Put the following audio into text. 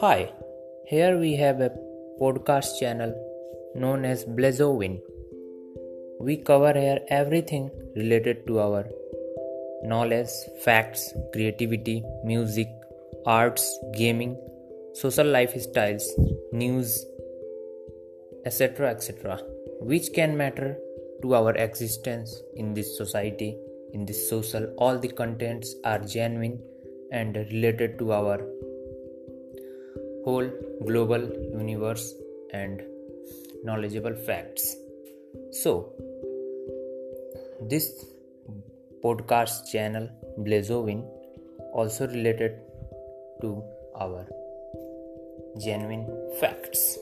Hi, here we have a podcast channel known as Blazowin. We cover here everything related to our knowledge, facts, creativity, music, arts, gaming, social lifestyles, news, etc. etc. which can matter to our existence in this society in this social all the contents are genuine and related to our whole global universe and knowledgeable facts. So this podcast channel Blazovin also related to our genuine facts